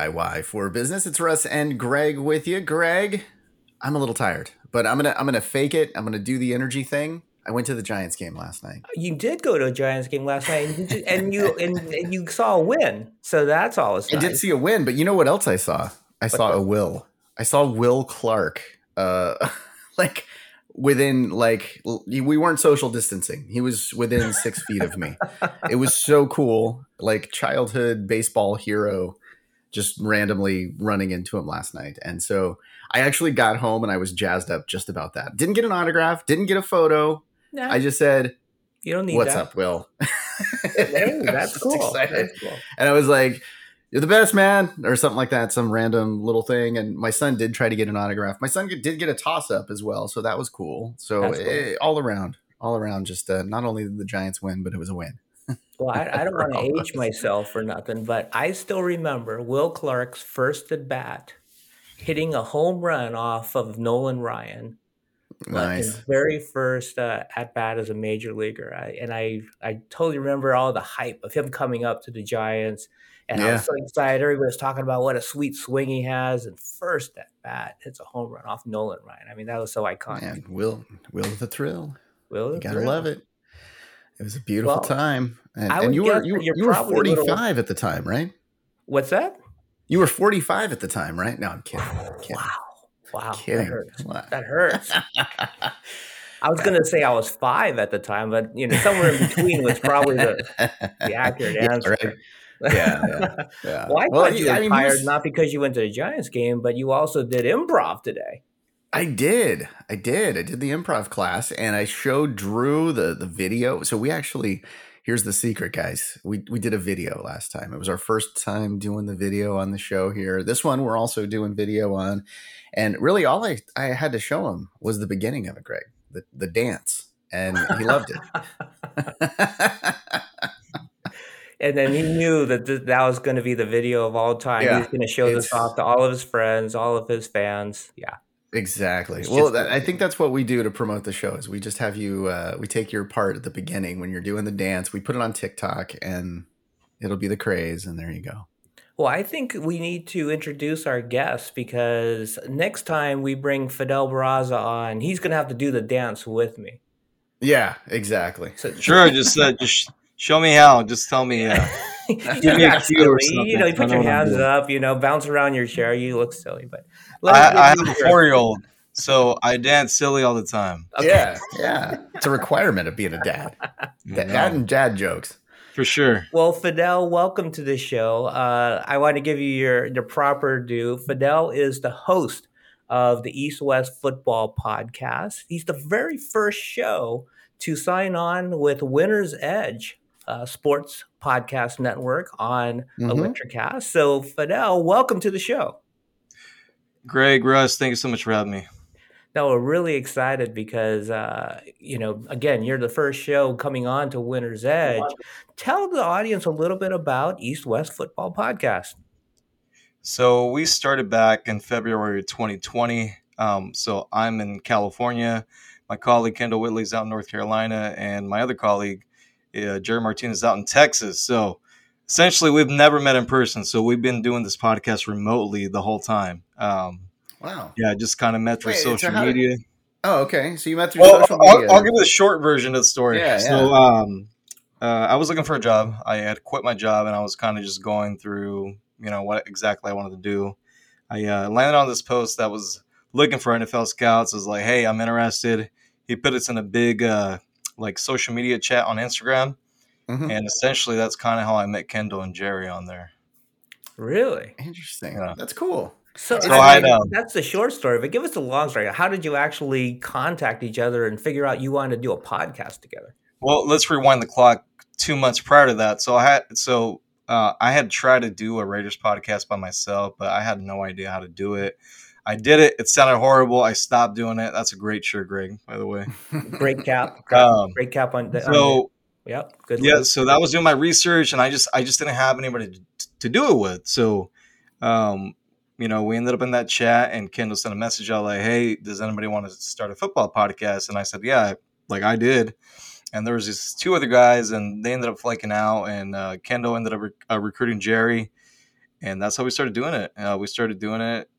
DIY for Business. It's Russ and Greg with you. Greg, I'm a little tired, but I'm gonna I'm gonna fake it. I'm gonna do the energy thing. I went to the Giants game last night. You did go to a Giants game last night, and you and, you, and, and you saw a win. So that's always. Nice. I did see a win, but you know what else I saw? I what saw a Will. I saw Will Clark. Uh, like within like we weren't social distancing. He was within six feet of me. It was so cool. Like childhood baseball hero, just randomly running into him last night, and so I actually got home and I was jazzed up just about that. Didn't get an autograph. Didn't get a photo. No. I just said, "You don't need what's that. up, Will." hey, that's cool. That's cool. And I was like you're the best man or something like that some random little thing and my son did try to get an autograph my son did get a toss up as well so that was cool so cool. It, all around all around just uh, not only did the giants win but it was a win well i, I don't want to age myself or nothing but i still remember will clark's first at bat hitting a home run off of nolan ryan Nice. His very first uh, at bat as a major leaguer, I, and I I totally remember all the hype of him coming up to the Giants and yeah. I was so excited. Everybody was talking about what a sweet swing he has. And first at bat hits a home run off Nolan Ryan. I mean, that was so iconic. Man, Will, Will the thrill. Will you gotta thrill. love it. It was a beautiful well, time. And, and you were you, you were 45 little... at the time, right? What's that? You were 45 at the time, right? No, I'm kidding. I'm kidding. Wow. Wow. Kidding. That hurts. That hurts. I was going to say I was five at the time, but you know, somewhere in between was probably the, the accurate answer. Yeah, right yeah, yeah, yeah. well, I well, thought you were I mean, tired was... not because you went to the Giants game, but you also did improv today. I did. I did. I did the improv class and I showed Drew the the video. So we actually here's the secret, guys. We we did a video last time. It was our first time doing the video on the show here. This one we're also doing video on. And really all I, I had to show him was the beginning of it, Greg. The the dance. And he loved it. and then he knew that th- that was going to be the video of all time. Yeah, he was going to show this off to all of his friends, all of his fans. Yeah, exactly. It's well, that, I think that's what we do to promote the show. Is we just have you, uh, we take your part at the beginning when you're doing the dance. We put it on TikTok, and it'll be the craze, and there you go. Well, I think we need to introduce our guest because next time we bring Fidel Barraza on, he's going to have to do the dance with me. Yeah, exactly. So, sure, just uh, just Show me how. Just tell me. Uh, give me a cue or something. You know, you put your hands up. You know, bounce around your chair. You look silly, but I, I have a four-year-old, so I dance silly all the time. Okay. Yeah, yeah. It's a requirement of being a dad. dad and dad jokes. For sure. Well, Fidel, welcome to the show. Uh, I want to give you your your proper due. Fidel is the host of the East West Football Podcast. He's the very first show to sign on with Winner's Edge uh, Sports Podcast Network on mm-hmm. Electricast. So, Fidel, welcome to the show. Greg, Russ, thank you so much for having me. No, we're really excited because, uh, you know, again, you're the first show coming on to Winner's Edge. Tell the audience a little bit about East West Football Podcast. So we started back in February 2020. Um, so I'm in California. My colleague Kendall Whitley's out in North Carolina, and my other colleague uh, Jerry Martinez out in Texas. So essentially, we've never met in person. So we've been doing this podcast remotely the whole time. Um, wow. Yeah, just kind of met through Wait, social so media. Did, oh, okay. So you met through well, social media. I'll, I'll, give you the short version of the story. Yeah, so, um, uh, I was looking for a job. I had quit my job, and I was kind of just going through, you know, what exactly I wanted to do. I uh, landed on this post that was looking for NFL scouts. I was like, "Hey, I'm interested." He put us in a big uh, like social media chat on Instagram. Mm-hmm. And essentially, that's kind of how I met Kendall and Jerry on there. Really interesting. Yeah. That's cool. So, so I mean, that's the short story, but give us the long story. How did you actually contact each other and figure out you wanted to do a podcast together? Well, let's rewind the clock two months prior to that. So I had so uh, I had tried to do a Raiders podcast by myself, but I had no idea how to do it. I did it. It sounded horrible. I stopped doing it. That's a great shirt, Greg. By the way, great cap. Um, great cap on. The, so, on yep. Good. Yeah. So that was doing my research, and I just I just didn't have anybody to, to do it with. So, um, you know, we ended up in that chat, and Kendall sent a message out like, "Hey, does anybody want to start a football podcast?" And I said, "Yeah, like I did." And there was these two other guys, and they ended up flaking out. And uh, Kendall ended up uh, recruiting Jerry and that's how we started doing it. Uh, we started doing it.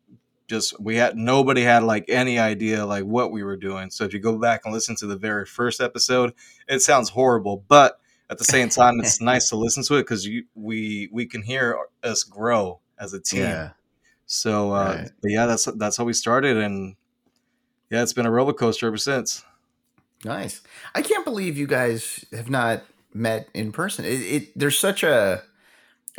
Just we had nobody had like any idea like what we were doing. So if you go back and listen to the very first episode, it sounds horrible, but at the same time, it's nice to listen to it because we we can hear us grow as a team. Yeah. So uh, right. yeah, that's that's how we started, and yeah, it's been a roller coaster ever since. Nice. I can't believe you guys have not met in person. It, it there's such a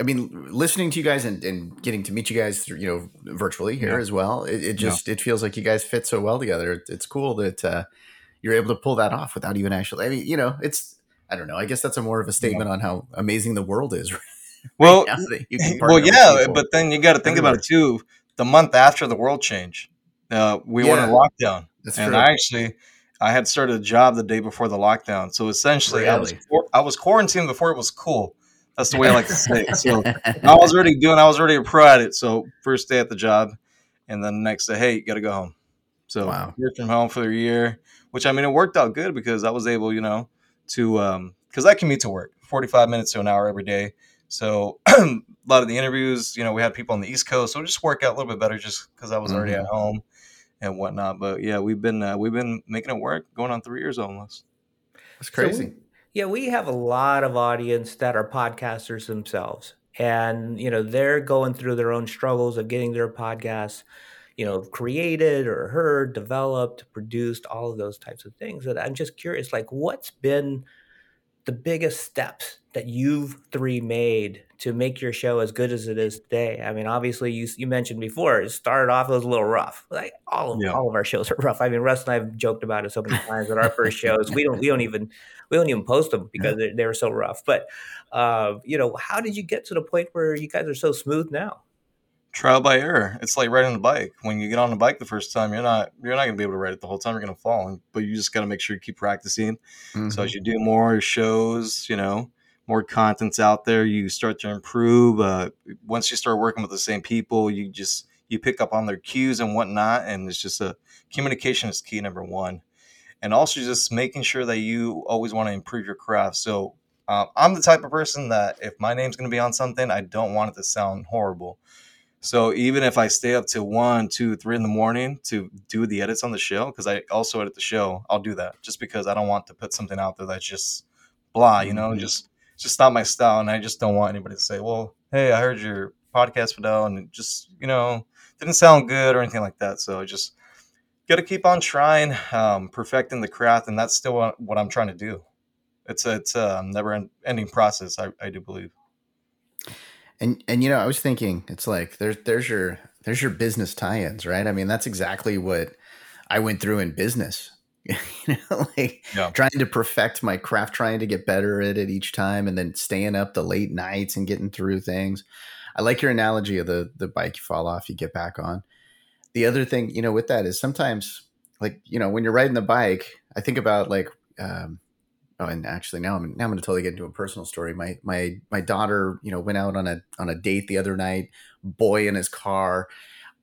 I mean, listening to you guys and, and getting to meet you guys, through, you know, virtually here yeah. as well. It, it just yeah. it feels like you guys fit so well together. It's cool that uh, you're able to pull that off without even actually. I mean, you know, it's I don't know. I guess that's a more of a statement yeah. on how amazing the world is. well, well, yeah, but then you got to think about it too. The month after the world change, uh, we went in lockdown, that's and true. I actually I had started a job the day before the lockdown. So essentially, really? I was I was quarantined before it was cool. That's the way I like to say it. So I was already doing. I was already a pro at it. So first day at the job, and then next day, hey, you got to go home. So wow. worked from home for a year, which I mean, it worked out good because I was able, you know, to um because I commute to work forty five minutes to an hour every day. So a lot of the interviews, you know, we had people on the East Coast, so it just worked out a little bit better just because I was already mm-hmm. at home and whatnot. But yeah, we've been uh, we've been making it work, going on three years almost. That's crazy. So we, yeah, we have a lot of audience that are podcasters themselves, and you know they're going through their own struggles of getting their podcasts, you know, created or heard, developed, produced, all of those types of things. And I'm just curious, like, what's been the biggest steps that you've three made to make your show as good as it is today? I mean, obviously, you you mentioned before it started off it was a little rough. Like all of yeah. all of our shows are rough. I mean, Russ and I have joked about it so many times that our first shows we don't we don't even we don't even post them because yeah. they, they were so rough. But uh, you know, how did you get to the point where you guys are so smooth now? Trial by error. It's like riding a bike. When you get on the bike the first time, you're not you're not gonna be able to ride it the whole time. You're gonna fall, but you just gotta make sure you keep practicing. Mm-hmm. So as you do more shows, you know, more contents out there, you start to improve. Uh, once you start working with the same people, you just you pick up on their cues and whatnot, and it's just a communication is key number one, and also just making sure that you always want to improve your craft. So. Uh, I'm the type of person that if my name's going to be on something, I don't want it to sound horrible. So even if I stay up to one, two, three in the morning to do the edits on the show, because I also edit the show, I'll do that just because I don't want to put something out there that's just blah, you know, mm-hmm. just just not my style, and I just don't want anybody to say, "Well, hey, I heard your podcast, Fidel, and it just you know didn't sound good or anything like that." So I just got to keep on trying, um, perfecting the craft, and that's still what, what I'm trying to do. It's a it's a never ending process. I, I do believe. And and you know, I was thinking, it's like there's there's your there's your business tie-ins, right? I mean, that's exactly what I went through in business. you know, like yeah. trying to perfect my craft, trying to get better at it each time, and then staying up the late nights and getting through things. I like your analogy of the the bike you fall off, you get back on. The other thing, you know, with that is sometimes like, you know, when you're riding the bike, I think about like um, Oh, and actually now I'm now I'm going to totally get into a personal story. My my my daughter, you know, went out on a on a date the other night. Boy in his car.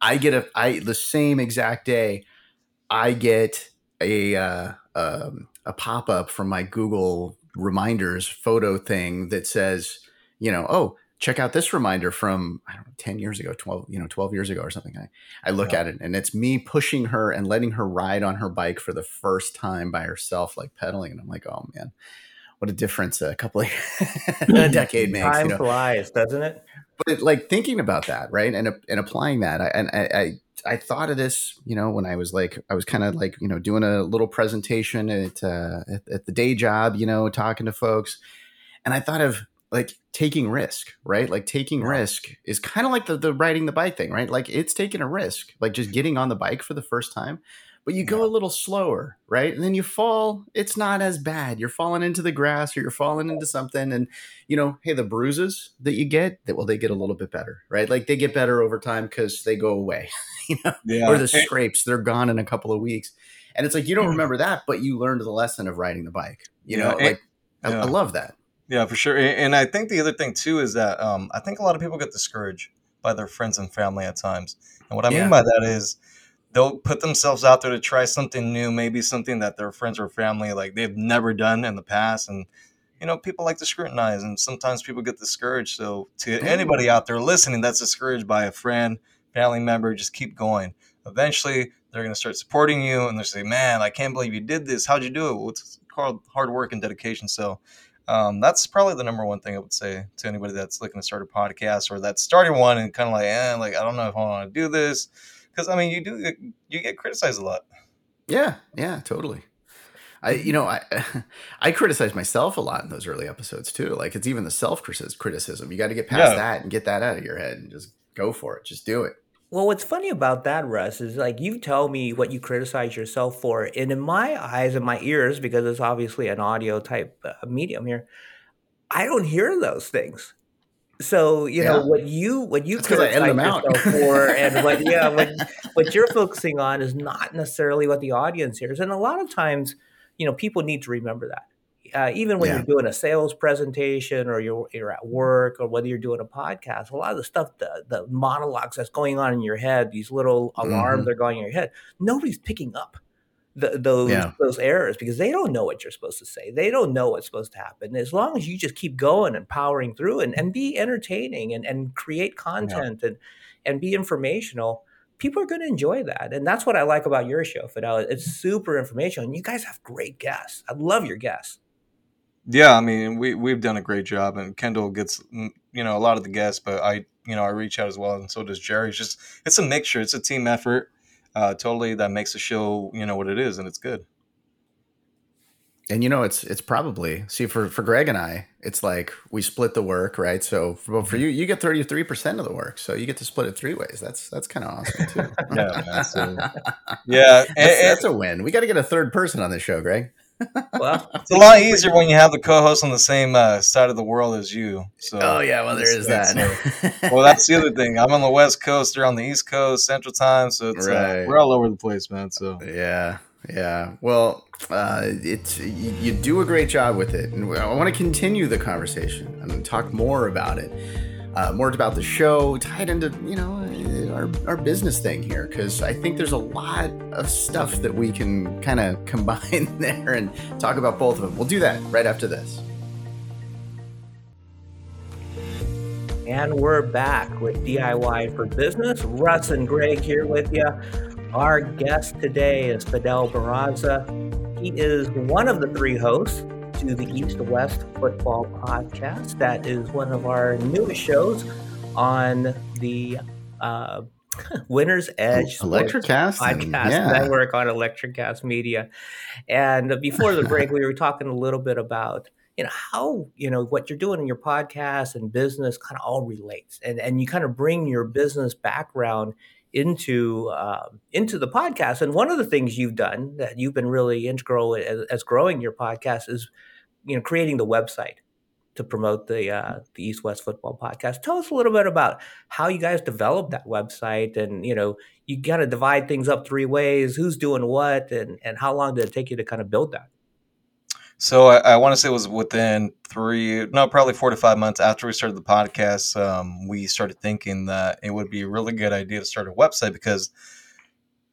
I get a I the same exact day. I get a uh, um, a pop up from my Google reminders photo thing that says, you know, oh, check out this reminder from I don't know, 10 years ago, 12, you know, 12 years ago or something. I, I look yeah. at it and it's me pushing her and letting her ride on her bike for the first time by herself, like pedaling. And I'm like, oh man, what a difference a couple of a decade makes. Time you know? flies, doesn't it? But like thinking about that, right. And, and applying that, I, and I, I, I thought of this, you know, when I was like, I was kind of like, you know, doing a little presentation at, uh, at, at the day job, you know, talking to folks. And I thought of like taking risk, right? Like taking yeah. risk is kind of like the, the riding the bike thing, right? Like it's taking a risk, like just getting on the bike for the first time, but you go yeah. a little slower, right? And then you fall, it's not as bad. You're falling into the grass or you're falling into something. And, you know, hey, the bruises that you get, that well, they get a little bit better, right? Like they get better over time because they go away, you know, yeah. or the scrapes, they're gone in a couple of weeks. And it's like you don't mm-hmm. remember that, but you learned the lesson of riding the bike. You know, like I, I love that. Yeah, for sure. And I think the other thing too is that um, I think a lot of people get discouraged by their friends and family at times. And what I yeah. mean by that is they'll put themselves out there to try something new, maybe something that their friends or family like they've never done in the past, and you know, people like to scrutinize, and sometimes people get discouraged. So, to anybody out there listening that's discouraged by a friend, family member, just keep going. Eventually, they're going to start supporting you, and they're say, "Man, I can't believe you did this. How'd you do it?" Well, it's hard, hard work and dedication. So, um, that's probably the number one thing I would say to anybody that's looking to start a podcast or that's starting one and kind of like, eh, like I don't know if I want to do this, because I mean, you do you get criticized a lot. Yeah, yeah, totally. I, you know, I, I criticize myself a lot in those early episodes too. Like it's even the self criticism. You got to get past yeah. that and get that out of your head and just go for it. Just do it. Well, what's funny about that, Russ, is like you tell me what you criticize yourself for, and in my eyes and my ears, because it's obviously an audio type uh, medium here, I don't hear those things. So you yeah. know what you what you criticize yourself for, and what yeah what what you're focusing on is not necessarily what the audience hears, and a lot of times you know, people need to remember that. Uh, even when yeah. you're doing a sales presentation or you're, you're at work or whether you're doing a podcast, a lot of the stuff, the, the monologues that's going on in your head, these little alarms mm-hmm. are going in your head, nobody's picking up the, those yeah. those errors because they don't know what you're supposed to say. They don't know what's supposed to happen. As long as you just keep going and powering through and, and be entertaining and, and create content yeah. and and be informational, people are going to enjoy that. And that's what I like about your show, Fidel. It's super informational. And you guys have great guests. I love your guests. Yeah, I mean, we we've done a great job, and Kendall gets mm, you know a lot of the guests, but I you know I reach out as well, and so does Jerry. It's just it's a mixture. It's a team effort. Uh, totally, that makes the show you know what it is, and it's good and you know it's it's probably see for for greg and i it's like we split the work right so for, for you you get 33% of the work so you get to split it three ways that's that's kind of awesome too yeah so, yeah that's, and, that's, a win we got to get a third person on this show greg well it's a lot easier when you have the co-host on the same uh, side of the world as you so. Oh yeah well there is that. well that's the other thing. I'm on the west coast they're on the east coast central time so it's uh, right. uh, we're all over the place man so. Yeah yeah. Well, uh, it's you, you, do a great job with it, and I want to continue the conversation and talk more about it, uh, more about the show, tied into you know our our business thing here, because I think there's a lot of stuff that we can kind of combine there and talk about both of them. We'll do that right after this. And we're back with DIY for Business. Russ and Greg here with you. Our guest today is Fidel Barraza. He is one of the three hosts to the East West Football Podcast. That is one of our newest shows on the uh, Winner's Edge Electricast podcast yeah. network on Electricast Media. And before the break, we were talking a little bit about you know how you know what you're doing in your podcast and business kind of all relates, and and you kind of bring your business background into uh, into the podcast. And one of the things you've done that you've been really integral as, as, growing your podcast is, you know, creating the website to promote the uh, the East West Football Podcast. Tell us a little bit about how you guys developed that website, and you know, you kind of divide things up three ways: who's doing what, and and how long did it take you to kind of build that? So I, I want to say it was within three, no, probably four to five months after we started the podcast. Um, we started thinking that it would be a really good idea to start a website because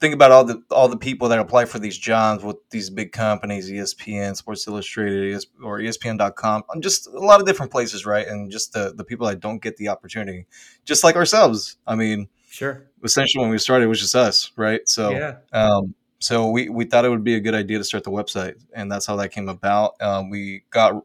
think about all the all the people that apply for these jobs with these big companies, ESPN, Sports Illustrated, or ESPN.com, just a lot of different places, right? And just the the people that don't get the opportunity, just like ourselves. I mean, sure. Essentially, when we started, it was just us, right? So, yeah. Um, so we, we thought it would be a good idea to start the website, and that's how that came about. Um, we got,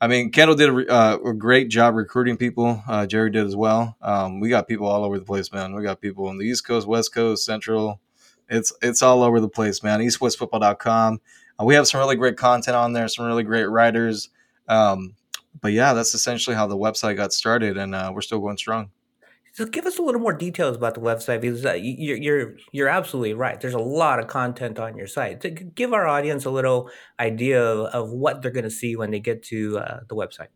I mean, Kendall did a, uh, a great job recruiting people. Uh, Jerry did as well. Um, we got people all over the place, man. We got people on the East Coast, West Coast, Central. It's it's all over the place, man. EastWestFootball.com. Uh, we have some really great content on there, some really great writers. Um, but yeah, that's essentially how the website got started, and uh, we're still going strong. So give us a little more details about the website because uh, you're, you're you're absolutely right. There's a lot of content on your site. Give our audience a little idea of, of what they're going to see when they get to uh, the website.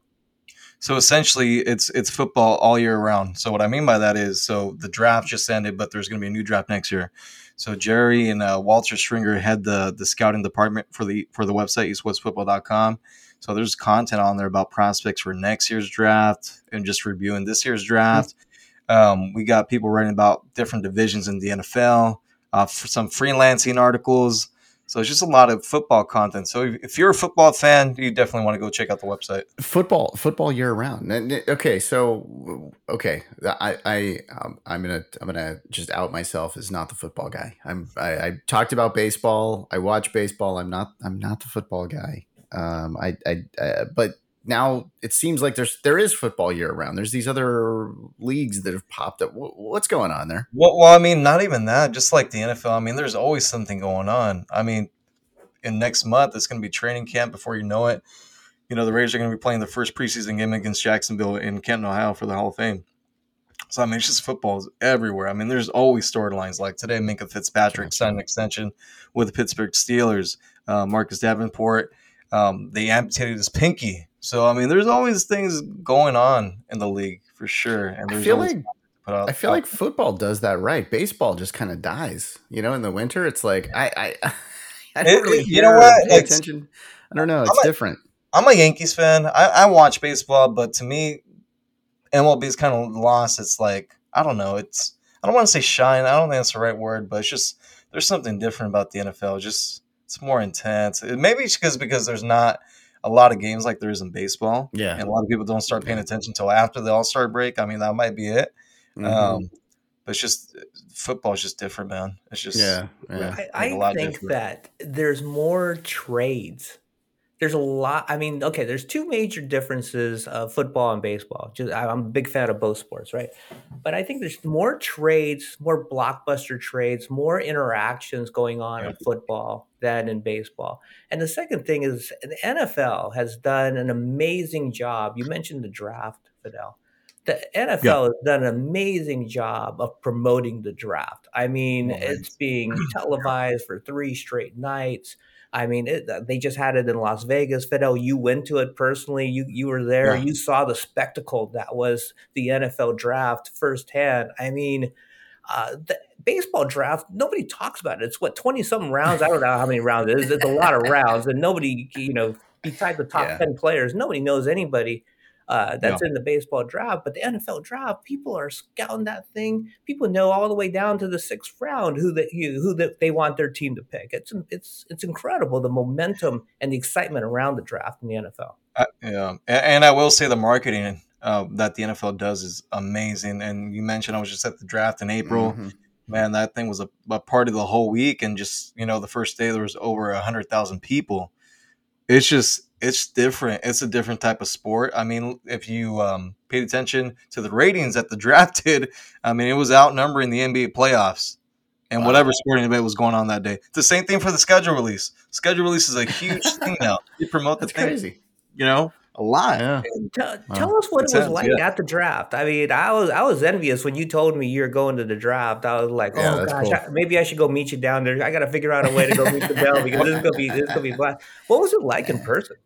So essentially, it's it's football all year round. So what I mean by that is, so the draft just ended, but there's going to be a new draft next year. So Jerry and uh, Walter Stringer head the the scouting department for the for the website eastwestfootball.com. So there's content on there about prospects for next year's draft and just reviewing this year's draft. Mm-hmm um, we got people writing about different divisions in the NFL, uh, for some freelancing articles. So it's just a lot of football content. So if you're a football fan, you definitely want to go check out the website. Football, football year round. Okay, so okay, I, I, um, I'm gonna, I'm gonna just out myself as not the football guy. I'm, I, I talked about baseball. I watch baseball. I'm not, I'm not the football guy. Um, I, I, uh, but now it seems like there's there is football year round. There's these other leagues that have popped up. What's going on there? Well, well, I mean, not even that. Just like the NFL, I mean, there's always something going on. I mean, in next month it's going to be training camp. Before you know it, you know the Raiders are going to be playing the first preseason game against Jacksonville in Canton, Ohio, for the Hall of Fame. So I mean, it's just football is everywhere. I mean, there's always storylines. Like today, Minkah Fitzpatrick signed an extension with the Pittsburgh Steelers. Uh, Marcus Davenport, um, they amputated his pinky so I mean, there's always things going on in the league for sure, and I feel like I feel like football does that right. Baseball just kind of dies. You know, in the winter, it's like I I, I don't really you know what attention. I don't know. It's I'm different. I'm a Yankees fan. I, I watch baseball, but to me, MLB is kind of lost. It's like I don't know. It's I don't want to say shine. I don't think that's the right word, but it's just there's something different about the NFL. Just it's more intense. Maybe it's because because there's not a lot of games like there is in baseball. Yeah. And a lot of people don't start paying attention until after the All Star break. I mean, that might be it. Mm-hmm. Um, but it's just football is just different, man. It's just yeah. yeah. I, I think different. that there's more trades there's a lot. I mean, okay, there's two major differences of football and baseball. Just, I'm a big fan of both sports, right? But I think there's more trades, more blockbuster trades, more interactions going on yeah. in football than in baseball. And the second thing is the NFL has done an amazing job. You mentioned the draft, Fidel. The NFL yeah. has done an amazing job of promoting the draft. I mean, oh, it's being televised for three straight nights I mean, it, they just had it in Las Vegas. Fidel, you went to it personally. You you were there. Yeah. You saw the spectacle that was the NFL draft firsthand. I mean, uh, the baseball draft. Nobody talks about it. It's what twenty something rounds. I don't know how many rounds it is. It's a lot of rounds, and nobody, you know, besides the top yeah. ten players, nobody knows anybody uh, that's yeah. in the baseball draft. But the NFL draft, people are scouting that thing. People know all the way down to the sixth round who that who that they want their team to pick. It's it's it's incredible the momentum and the excitement around the draft in the NFL. Uh, yeah, and, and, I will say the marketing uh, that the NFL does is amazing. And you mentioned I was just at the draft in April. Mm-hmm. Man, that thing was a, a part of the whole week, and just you know, the first day there was over a hundred thousand people. It's just it's different. It's a different type of sport. I mean, if you um, paid attention to the ratings that the draft did, I mean, it was outnumbering the NBA playoffs and wow. whatever sporting event was going on that day. It's the same thing for the schedule release. Schedule release is a huge thing now. You promote the That's thing, crazy. You know, a lot. Yeah. Tell, tell us what it was like yeah. at the draft. I mean, I was I was envious when you told me you're going to the draft. I was like, yeah, oh gosh, cool. I, maybe I should go meet you down there. I got to figure out a way to go meet the bell because this is gonna be this is gonna be black. What was it like in person?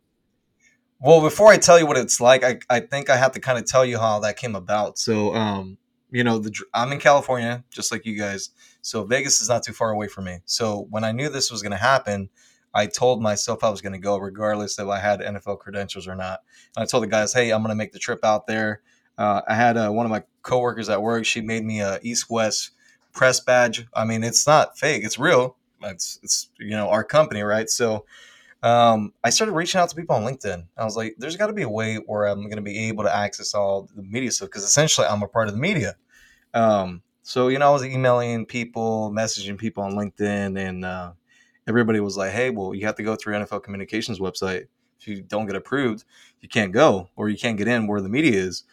Well, before I tell you what it's like, I, I think I have to kind of tell you how that came about. So, um, you know, the, I'm in California, just like you guys. So Vegas is not too far away from me. So when I knew this was going to happen, I told myself I was going to go, regardless if I had NFL credentials or not. And I told the guys, "Hey, I'm going to make the trip out there." Uh, I had uh, one of my coworkers at work. She made me a East West press badge. I mean, it's not fake; it's real. It's it's you know our company, right? So um, I started reaching out to people on LinkedIn. I was like, there's got to be a way where I'm going to be able to access all the media stuff because essentially I'm a part of the media. Um, so, you know, I was emailing people, messaging people on LinkedIn, and uh, everybody was like, hey, well, you have to go through NFL Communications website. If you don't get approved, you can't go or you can't get in where the media is.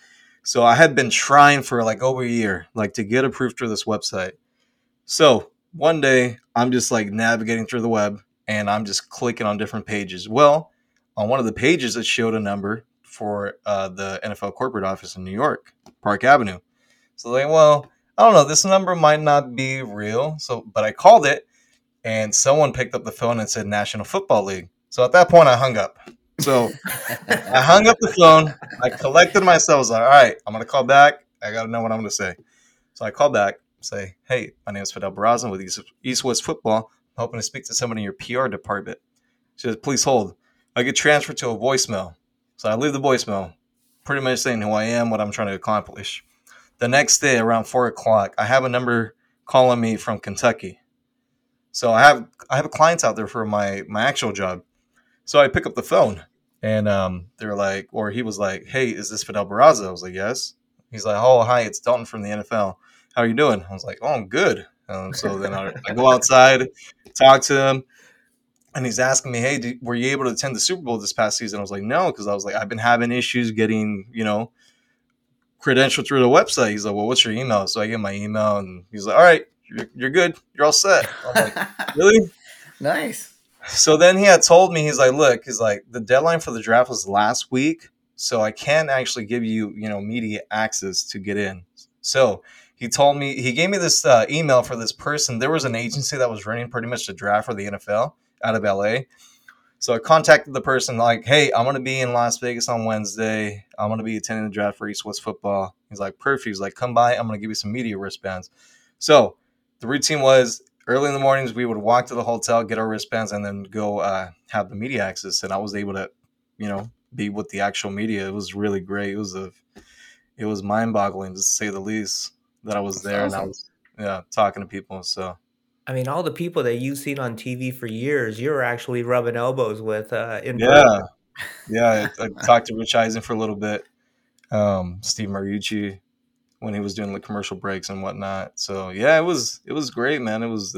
So I had been trying for like over a year, like to get approved through this website. So one day I'm just like navigating through the web and I'm just clicking on different pages. Well, on one of the pages, it showed a number for uh, the NFL corporate office in New York, Park Avenue. So like, well, I don't know, this number might not be real. So, but I called it, and someone picked up the phone and said National Football League. So at that point, I hung up. So I hung up the phone. I collected myself. I was like, all right, I'm gonna call back. I gotta know what I'm gonna say. So I call back, say, hey, my name is Fidel Barraza with East, East West Football I'm hoping to speak to somebody in your PR department. She says, please hold. I get transferred to a voicemail. So I leave the voicemail, pretty much saying who I am, what I'm trying to accomplish. The next day, around four o'clock, I have a number calling me from Kentucky. So I have I have clients out there for my my actual job. So I pick up the phone and um, they're like, or he was like, "Hey, is this Fidel Barraza?" I was like, "Yes." He's like, "Oh, hi, it's Dalton from the NFL. How are you doing?" I was like, "Oh, I'm good." Um, so then I, I, go outside, talk to him, and he's asking me, "Hey, were you able to attend the Super Bowl this past season?" I was like, "No," because I was like, "I've been having issues getting, you know, credential through the website." He's like, "Well, what's your email?" So I get my email, and he's like, "All right, you're, you're good. You're all set." I'm like, "Really?" nice. So then he had told me, he's like, "Look, he's like, the deadline for the draft was last week, so I can't actually give you, you know, media access to get in." So he told me he gave me this uh, email for this person. There was an agency that was running pretty much the draft for the NFL out of LA. So I contacted the person like, "Hey, I'm gonna be in Las Vegas on Wednesday. I'm gonna be attending the draft for East West football." He's like, "Perfect." He's like, "Come by. I'm gonna give you some media wristbands." So the routine was early in the mornings we would walk to the hotel, get our wristbands, and then go uh, have the media access. And I was able to, you know, be with the actual media. It was really great. It was a, it was mind boggling to say the least that I was That's there awesome. and I was yeah talking to people. So. I mean, all the people that you've seen on TV for years, you're actually rubbing elbows with. Uh, in yeah, yeah. I, I, talked to Rich Eisen for a little bit. Um, Steve Mariucci, when he was doing the commercial breaks and whatnot. So yeah, it was it was great, man. It was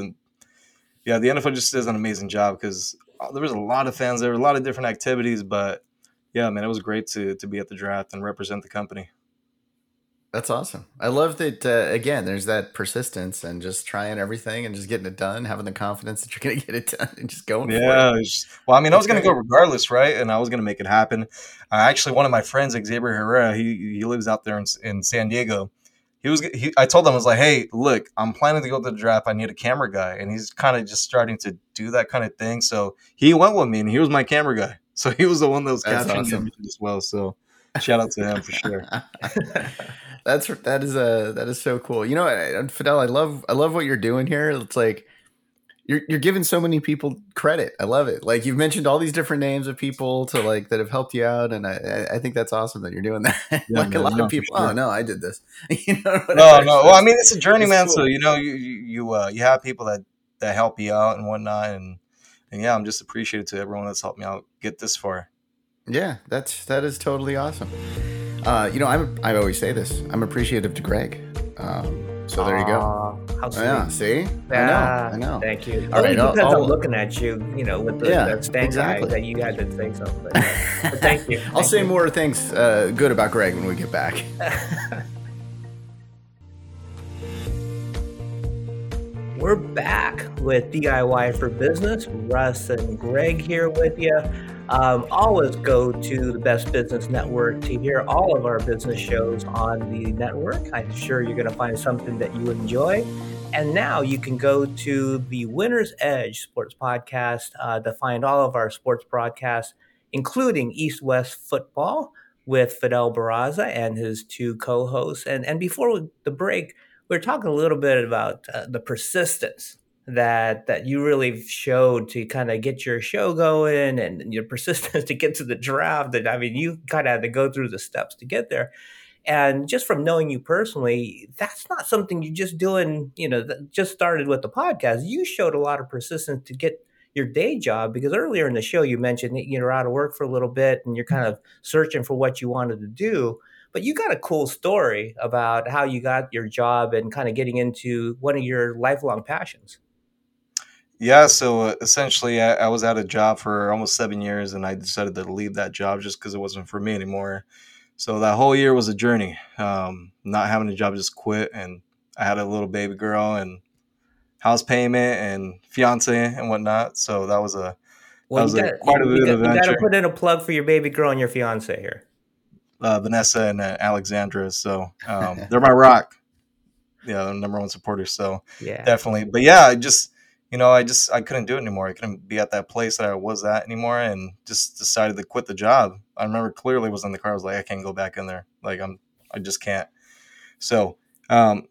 yeah, the NFL just does an amazing job because uh, there was a lot of fans there, were a lot of different activities, but yeah, man, it was great to to be at the draft and represent the company. That's awesome. I love that. Uh, again, there's that persistence and just trying everything and just getting it done, having the confidence that you're going to get it done, and just going. Yeah. well, I mean, I was going to go regardless, right? And I was going to make it happen. Uh, actually, one of my friends, Xavier Herrera, he he lives out there in, in San Diego. He was. He, I told him I was like, "Hey, look, I'm planning to go to the draft. I need a camera guy," and he's kind of just starting to do that kind of thing. So he went with me, and he was my camera guy. So he was the one that was catching awesome. as well. So shout out to him for sure. That's that is a that is so cool. You know, Fidel, I love I love what you're doing here. It's like you're you're giving so many people credit. I love it. Like you've mentioned all these different names of people to like that have helped you out, and I I think that's awesome that you're doing that. Yeah, like man, a lot no, of people, sure. oh no, I did this. you know no, no. Well, I mean, it's a journey, it's man. Cool. So you know, you you uh, you have people that that help you out and whatnot, and and yeah, I'm just appreciative to everyone that's helped me out get this far. Yeah, that's that is totally awesome. Uh, you know, I'm I always say this. I'm appreciative to Greg. Um, so there you go. How sweet. Yeah, see? Yeah, I know. I know. Thank you. All right, I'll, I'm looking at you, you know, with the, yeah, that stank exactly. that you had to say something. But, thank you. I'll say you. more things uh, good about Greg when we get back. We're back with DIY for Business. Russ and Greg here with you. Um, always go to the Best Business Network to hear all of our business shows on the network. I'm sure you're going to find something that you enjoy. And now you can go to the Winner's Edge Sports Podcast uh, to find all of our sports broadcasts, including East West Football with Fidel Barraza and his two co hosts. And, and before the break, we are talking a little bit about uh, the persistence that that you really showed to kind of get your show going and your persistence to get to the draft that i mean you kind of had to go through the steps to get there. And just from knowing you personally that's not something you just doing you know just started with the podcast. You showed a lot of persistence to get your day job because earlier in the show you mentioned that you're out of work for a little bit and you're kind of searching for what you wanted to do but you got a cool story about how you got your job and kind of getting into one of your lifelong passions yeah, so uh, essentially, I, I was at a job for almost seven years, and I decided to leave that job just because it wasn't for me anymore. So that whole year was a journey. Um, not having a job, just quit, and I had a little baby girl and house payment and fiance and whatnot. So that was a well, that was gotta, a, quite a bit of adventure. You got to put in a plug for your baby girl and your fiance here. Uh, Vanessa and uh, Alexandra. So um, they're my rock. Yeah, number one supporters. So yeah, definitely. But yeah, I just you know, I just I couldn't do it anymore. I couldn't be at that place that I was at anymore, and just decided to quit the job. I remember clearly was in the car. I was like, I can't go back in there. Like I'm, I just can't. So, um,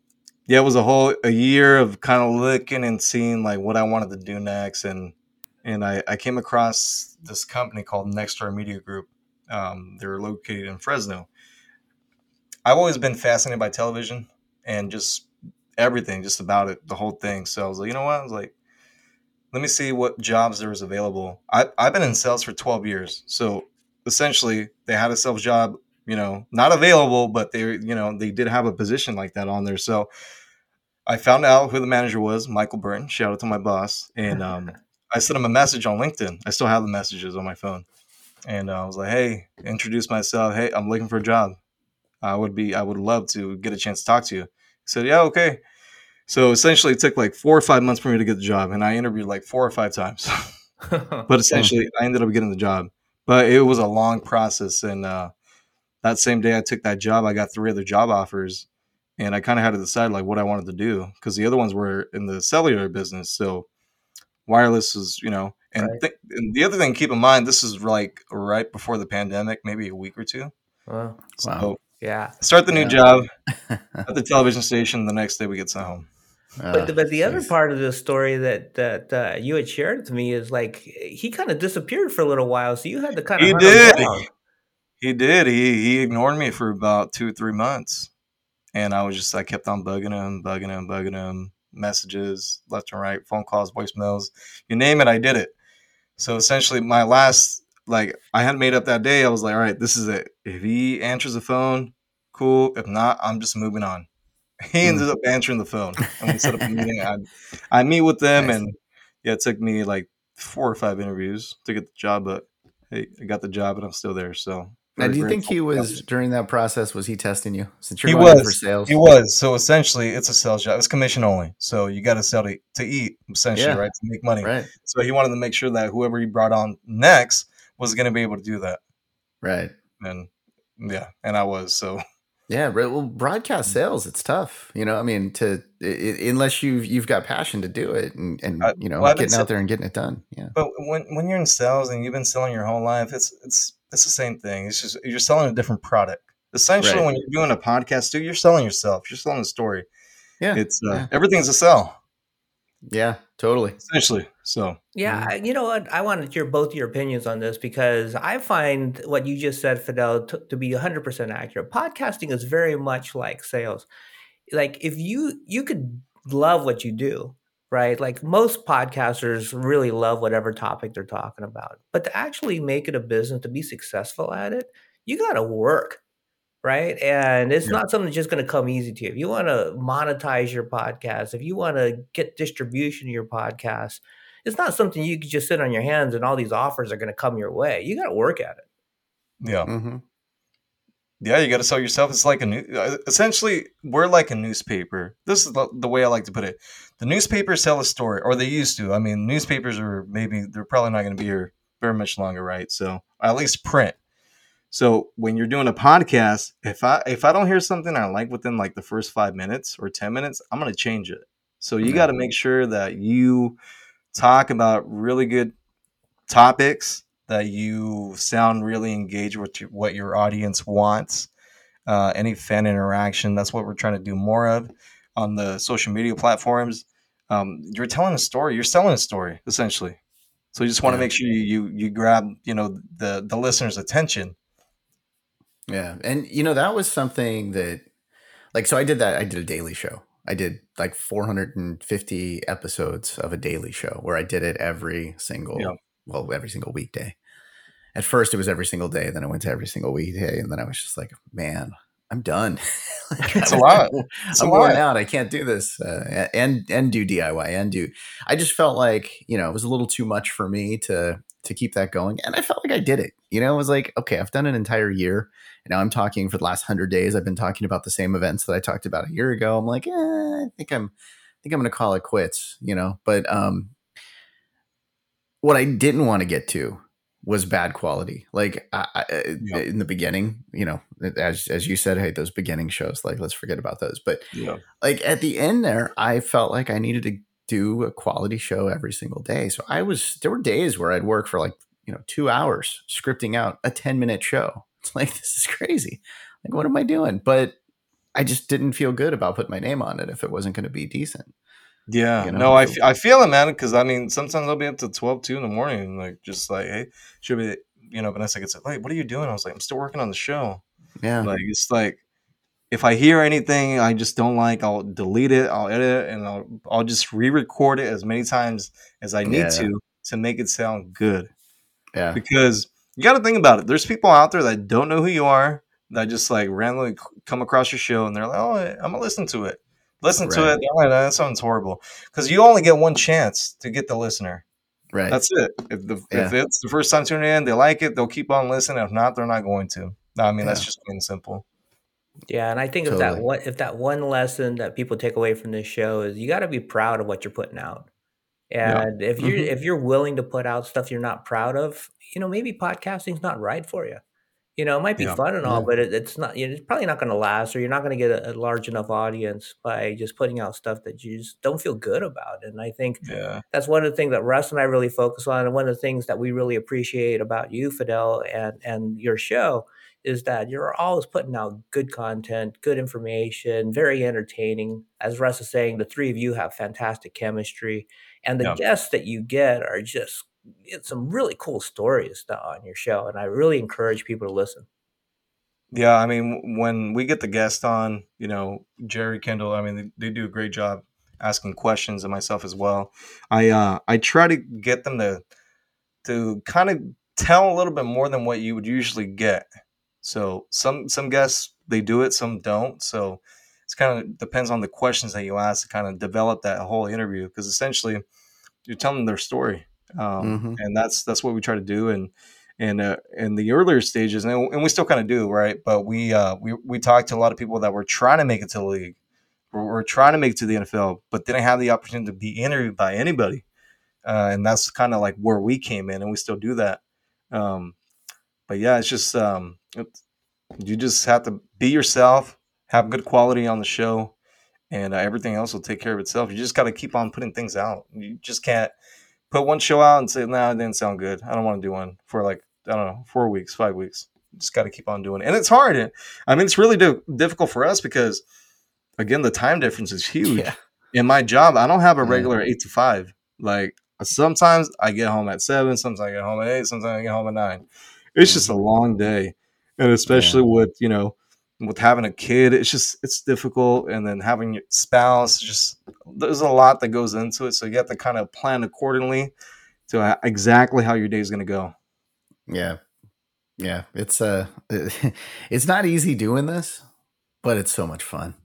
yeah, it was a whole a year of kind of looking and seeing like what I wanted to do next, and and I I came across this company called Nexstar Media Group. Um, they're located in Fresno. I've always been fascinated by television and just everything, just about it, the whole thing. So I was like, you know what? I was like, let me see what jobs there was available. I, I've been in sales for 12 years. So essentially, they had a sales job, you know, not available, but they, you know, they did have a position like that on there. So I found out who the manager was, Michael Burton. Shout out to my boss. And um, I sent him a message on LinkedIn. I still have the messages on my phone. And uh, I was like, hey, introduce myself. Hey, I'm looking for a job. I would be, I would love to get a chance to talk to you. He said, yeah, okay. So essentially, it took like four or five months for me to get the job, and I interviewed like four or five times. but essentially, I ended up getting the job. But it was a long process, and uh, that same day I took that job, I got three other job offers, and I kind of had to decide like what I wanted to do because the other ones were in the cellular business. So wireless is, you know, and, right. th- and, the other thing, keep in mind, this is like right before the pandemic, maybe a week or two. Wow. So wow. Yeah. Start the new yeah. job at the television station. The next day we get sent home. Uh, but the, but the other part of the story that that uh, you had shared to me is like he kind of disappeared for a little while, so you had to kind of he did he did he he ignored me for about two or three months, and I was just I kept on bugging him, bugging him, bugging him, messages left and right, phone calls, voicemails, you name it, I did it. So essentially, my last like I had made up that day. I was like, all right, this is it. If he answers the phone, cool. If not, I'm just moving on. He hmm. ended up answering the phone, and we set up a meeting. I I meet with them, nice. and yeah, it took me like four or five interviews to get the job, but hey, I got the job, and I'm still there. So now, do you think he was during that process? Was he testing you? Since you're he was for sales, he was. So essentially, it's a sales job. It's commission only. So you got to sell to, to eat, essentially, yeah. right? To make money. Right. So he wanted to make sure that whoever he brought on next was going to be able to do that. Right. And yeah, and I was so. Yeah, well, broadcast mm. sales, it's tough. You know, I mean, to it, unless you've you've got passion to do it, and and you know, well, getting out there and getting it done. Yeah. But when when you're in sales and you've been selling your whole life, it's it's it's the same thing. It's just you're selling a different product. Essentially, right. when you're doing a podcast too, you're selling yourself. You're selling a story. Yeah. It's uh, yeah. everything's a sell. Yeah, totally. Essentially. So, yeah, mm-hmm. you know what? I want to hear both your opinions on this because I find what you just said, Fidel, to, to be 100% accurate. Podcasting is very much like sales. Like, if you you could love what you do, right? Like most podcasters really love whatever topic they're talking about. But to actually make it a business, to be successful at it, you got to work right? And it's yeah. not something that's just going to come easy to you. If you want to monetize your podcast, if you want to get distribution to your podcast, it's not something you can just sit on your hands and all these offers are going to come your way. You got to work at it. Yeah. Mm-hmm. Yeah, you got to sell yourself. It's like a new, uh, essentially, we're like a newspaper. This is the, the way I like to put it. The newspapers tell a story, or they used to. I mean, newspapers are maybe, they're probably not going to be here very much longer, right? So at least print so when you're doing a podcast, if I if I don't hear something I like within like the first five minutes or ten minutes, I'm gonna change it. So you mm-hmm. got to make sure that you talk about really good topics, that you sound really engaged with what your audience wants. Uh, any fan interaction, that's what we're trying to do more of on the social media platforms. Um, you're telling a story, you're selling a story essentially. So you just want to yeah. make sure you, you you grab you know the the listener's attention yeah. And you know, that was something that like so I did that I did a daily show. I did like 450 episodes of a daily show where I did it every single yeah. well, every single weekday. At first it was every single day, then I went to every single weekday and then I was just like, man, I'm done. like, it's a lot. It's I'm worn out. I can't do this uh, and and do DIY and do. I just felt like you know it was a little too much for me to to keep that going, and I felt like I did it. You know, it was like okay, I've done an entire year. And now I'm talking for the last hundred days. I've been talking about the same events that I talked about a year ago. I'm like, eh, I think I'm, I think I'm going to call it quits. You know, but um, what I didn't want to get to was bad quality. Like I, I, yep. in the beginning, you know, as as you said, hey, those beginning shows, like let's forget about those. But yep. like at the end there, I felt like I needed to do a quality show every single day. So I was there were days where I'd work for like you know two hours scripting out a ten minute show it's like this is crazy. Like what am I doing? But I just didn't feel good about putting my name on it if it wasn't going to be decent. Yeah, you know? no, I, f- I feel it, man. Because I mean, sometimes I'll be up to 12, 2 in the morning, like just like, hey, should be, you know, Vanessa gets like, Wait, what are you doing? I was like, I'm still working on the show. Yeah, like it's like if I hear anything I just don't like, I'll delete it, I'll edit it, and I'll I'll just re-record it as many times as I need yeah. to to make it sound good. Yeah. Because you got to think about it. There's people out there that don't know who you are that just like randomly come across your show and they're like, "Oh, I'm gonna listen to it." Listen right. to it. Oh, that sounds horrible because you only get one chance to get the listener. Right. That's it. If the yeah. if it's the first time tuning in, they like it, they'll keep on listening. If not, they're not going to. No, I mean, yeah. that's just plain simple. Yeah, and I think totally. if that one if that one lesson that people take away from this show is you got to be proud of what you're putting out. And yeah. if you're mm-hmm. if you're willing to put out stuff you're not proud of, you know, maybe podcasting's not right for you. You know, it might be yeah. fun and all, yeah. but it, it's not. You know, it's probably not going to last, or you're not going to get a, a, large enough audience by just putting out stuff that you just don't feel good about. And I think that's one of the things that Russ and I really focus on, and one of the things that we really appreciate about you, Fidel, and and your show is that you're always putting out good content, good information, very entertaining. As Russ is saying, the three of you have fantastic chemistry, and the guests that you get are just some really cool stories on your show, and I really encourage people to listen. Yeah, I mean, when we get the guest on, you know, Jerry Kendall, I mean, they, they do a great job asking questions, and myself as well. I uh, I try to get them to to kind of tell a little bit more than what you would usually get. So some some guests they do it, some don't. So it's kind of depends on the questions that you ask to kind of develop that whole interview because essentially you're telling their story um, mm-hmm. and that's that's what we try to do and and uh, in the earlier stages and, and we still kind of do right but we uh, we we talked to a lot of people that were trying to make it to the league we're, we're trying to make it to the NFL but didn't have the opportunity to be interviewed by anybody uh, and that's kind of like where we came in and we still do that um, but yeah it's just um, it's, you just have to be yourself have good quality on the show and uh, everything else will take care of itself you just got to keep on putting things out you just can't put one show out and say, "No, nah, it didn't sound good. I don't want to do one for like I don't know, four weeks, five weeks." Just got to keep on doing it, and it's hard. I mean, it's really di- difficult for us because, again, the time difference is huge. Yeah. In my job, I don't have a regular eight to five. Like sometimes I get home at seven, sometimes I get home at eight, sometimes I get home at nine. It's just a long day, and especially yeah. with you know with having a kid, it's just it's difficult, and then having your spouse, just there's a lot that goes into it. So you have to kind of plan accordingly to exactly how your day is going to go. Yeah, yeah, it's uh, it's not easy doing this, but it's so much fun.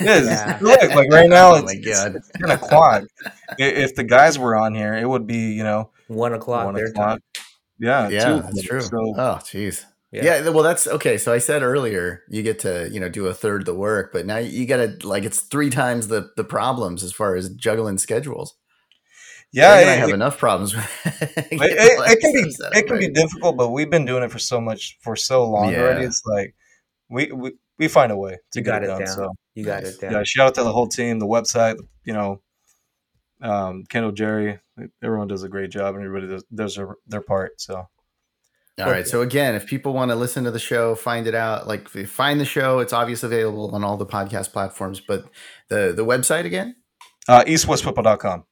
yeah. Look, like right now, oh it's, it's, it's ten o'clock. if the guys were on here, it would be you know one o'clock. One o'clock. Yeah, yeah, that's true. So, oh, jeez. Yeah. yeah. well, that's okay. So I said earlier, you get to you know do a third the work, but now you got to like it's three times the the problems as far as juggling schedules. Yeah, it, I have it, enough problems. it, it, can be it can right. be difficult, but we've been doing it for so much for so long yeah. already. It's like we, we we find a way to you get it, done. Down. So you got it down. Yeah, shout out to the whole team, the website. You know, um, Kendall, Jerry, everyone does a great job, and everybody does, does their, their part. So all right. So again, if people want to listen to the show, find it out, like find the show, it's obviously available on all the podcast platforms. But the the website again, uh, eastwestfootball.com.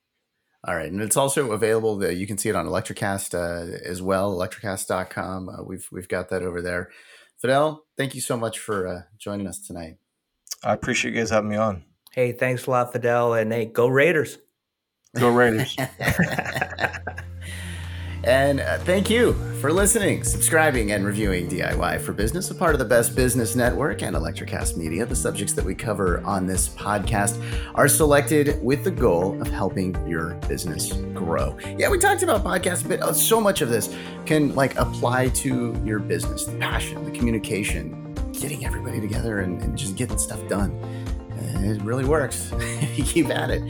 All right, and it's also available. That you can see it on Electricast uh, as well, electricast.com. Uh, we've we've got that over there. Fidel, thank you so much for uh, joining us tonight. I appreciate you guys having me on. Hey, thanks a lot, Fidel, and hey, go Raiders. Go Raiders. And uh, thank you for listening, subscribing, and reviewing DIY for Business, a part of the Best Business Network and Electricast Media. The subjects that we cover on this podcast are selected with the goal of helping your business grow. Yeah, we talked about podcasts a bit. Oh, so much of this can like apply to your business, the passion, the communication, getting everybody together and, and just getting stuff done it really works if you keep at it.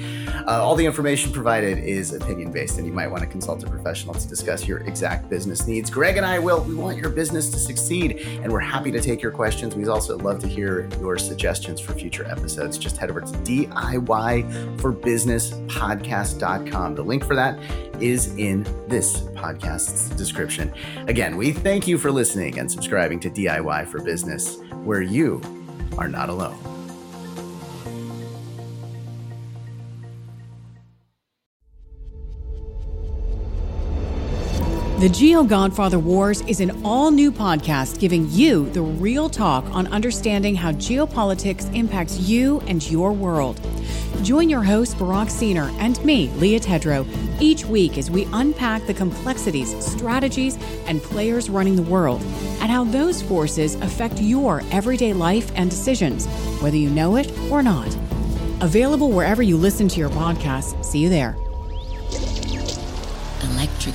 Uh, all the information provided is opinion based, and you might want to consult a professional to discuss your exact business needs. Greg and I will. We want your business to succeed, and we're happy to take your questions. We'd also love to hear your suggestions for future episodes. Just head over to DIYforbusinesspodcast.com. The link for that is in this podcast's description. Again, we thank you for listening and subscribing to DIY for Business, where you are not alone. The Geo Godfather Wars is an all new podcast giving you the real talk on understanding how geopolitics impacts you and your world. Join your host, Barak Seener, and me, Leah Tedrow, each week as we unpack the complexities, strategies, and players running the world, and how those forces affect your everyday life and decisions, whether you know it or not. Available wherever you listen to your podcasts. See you there. Electric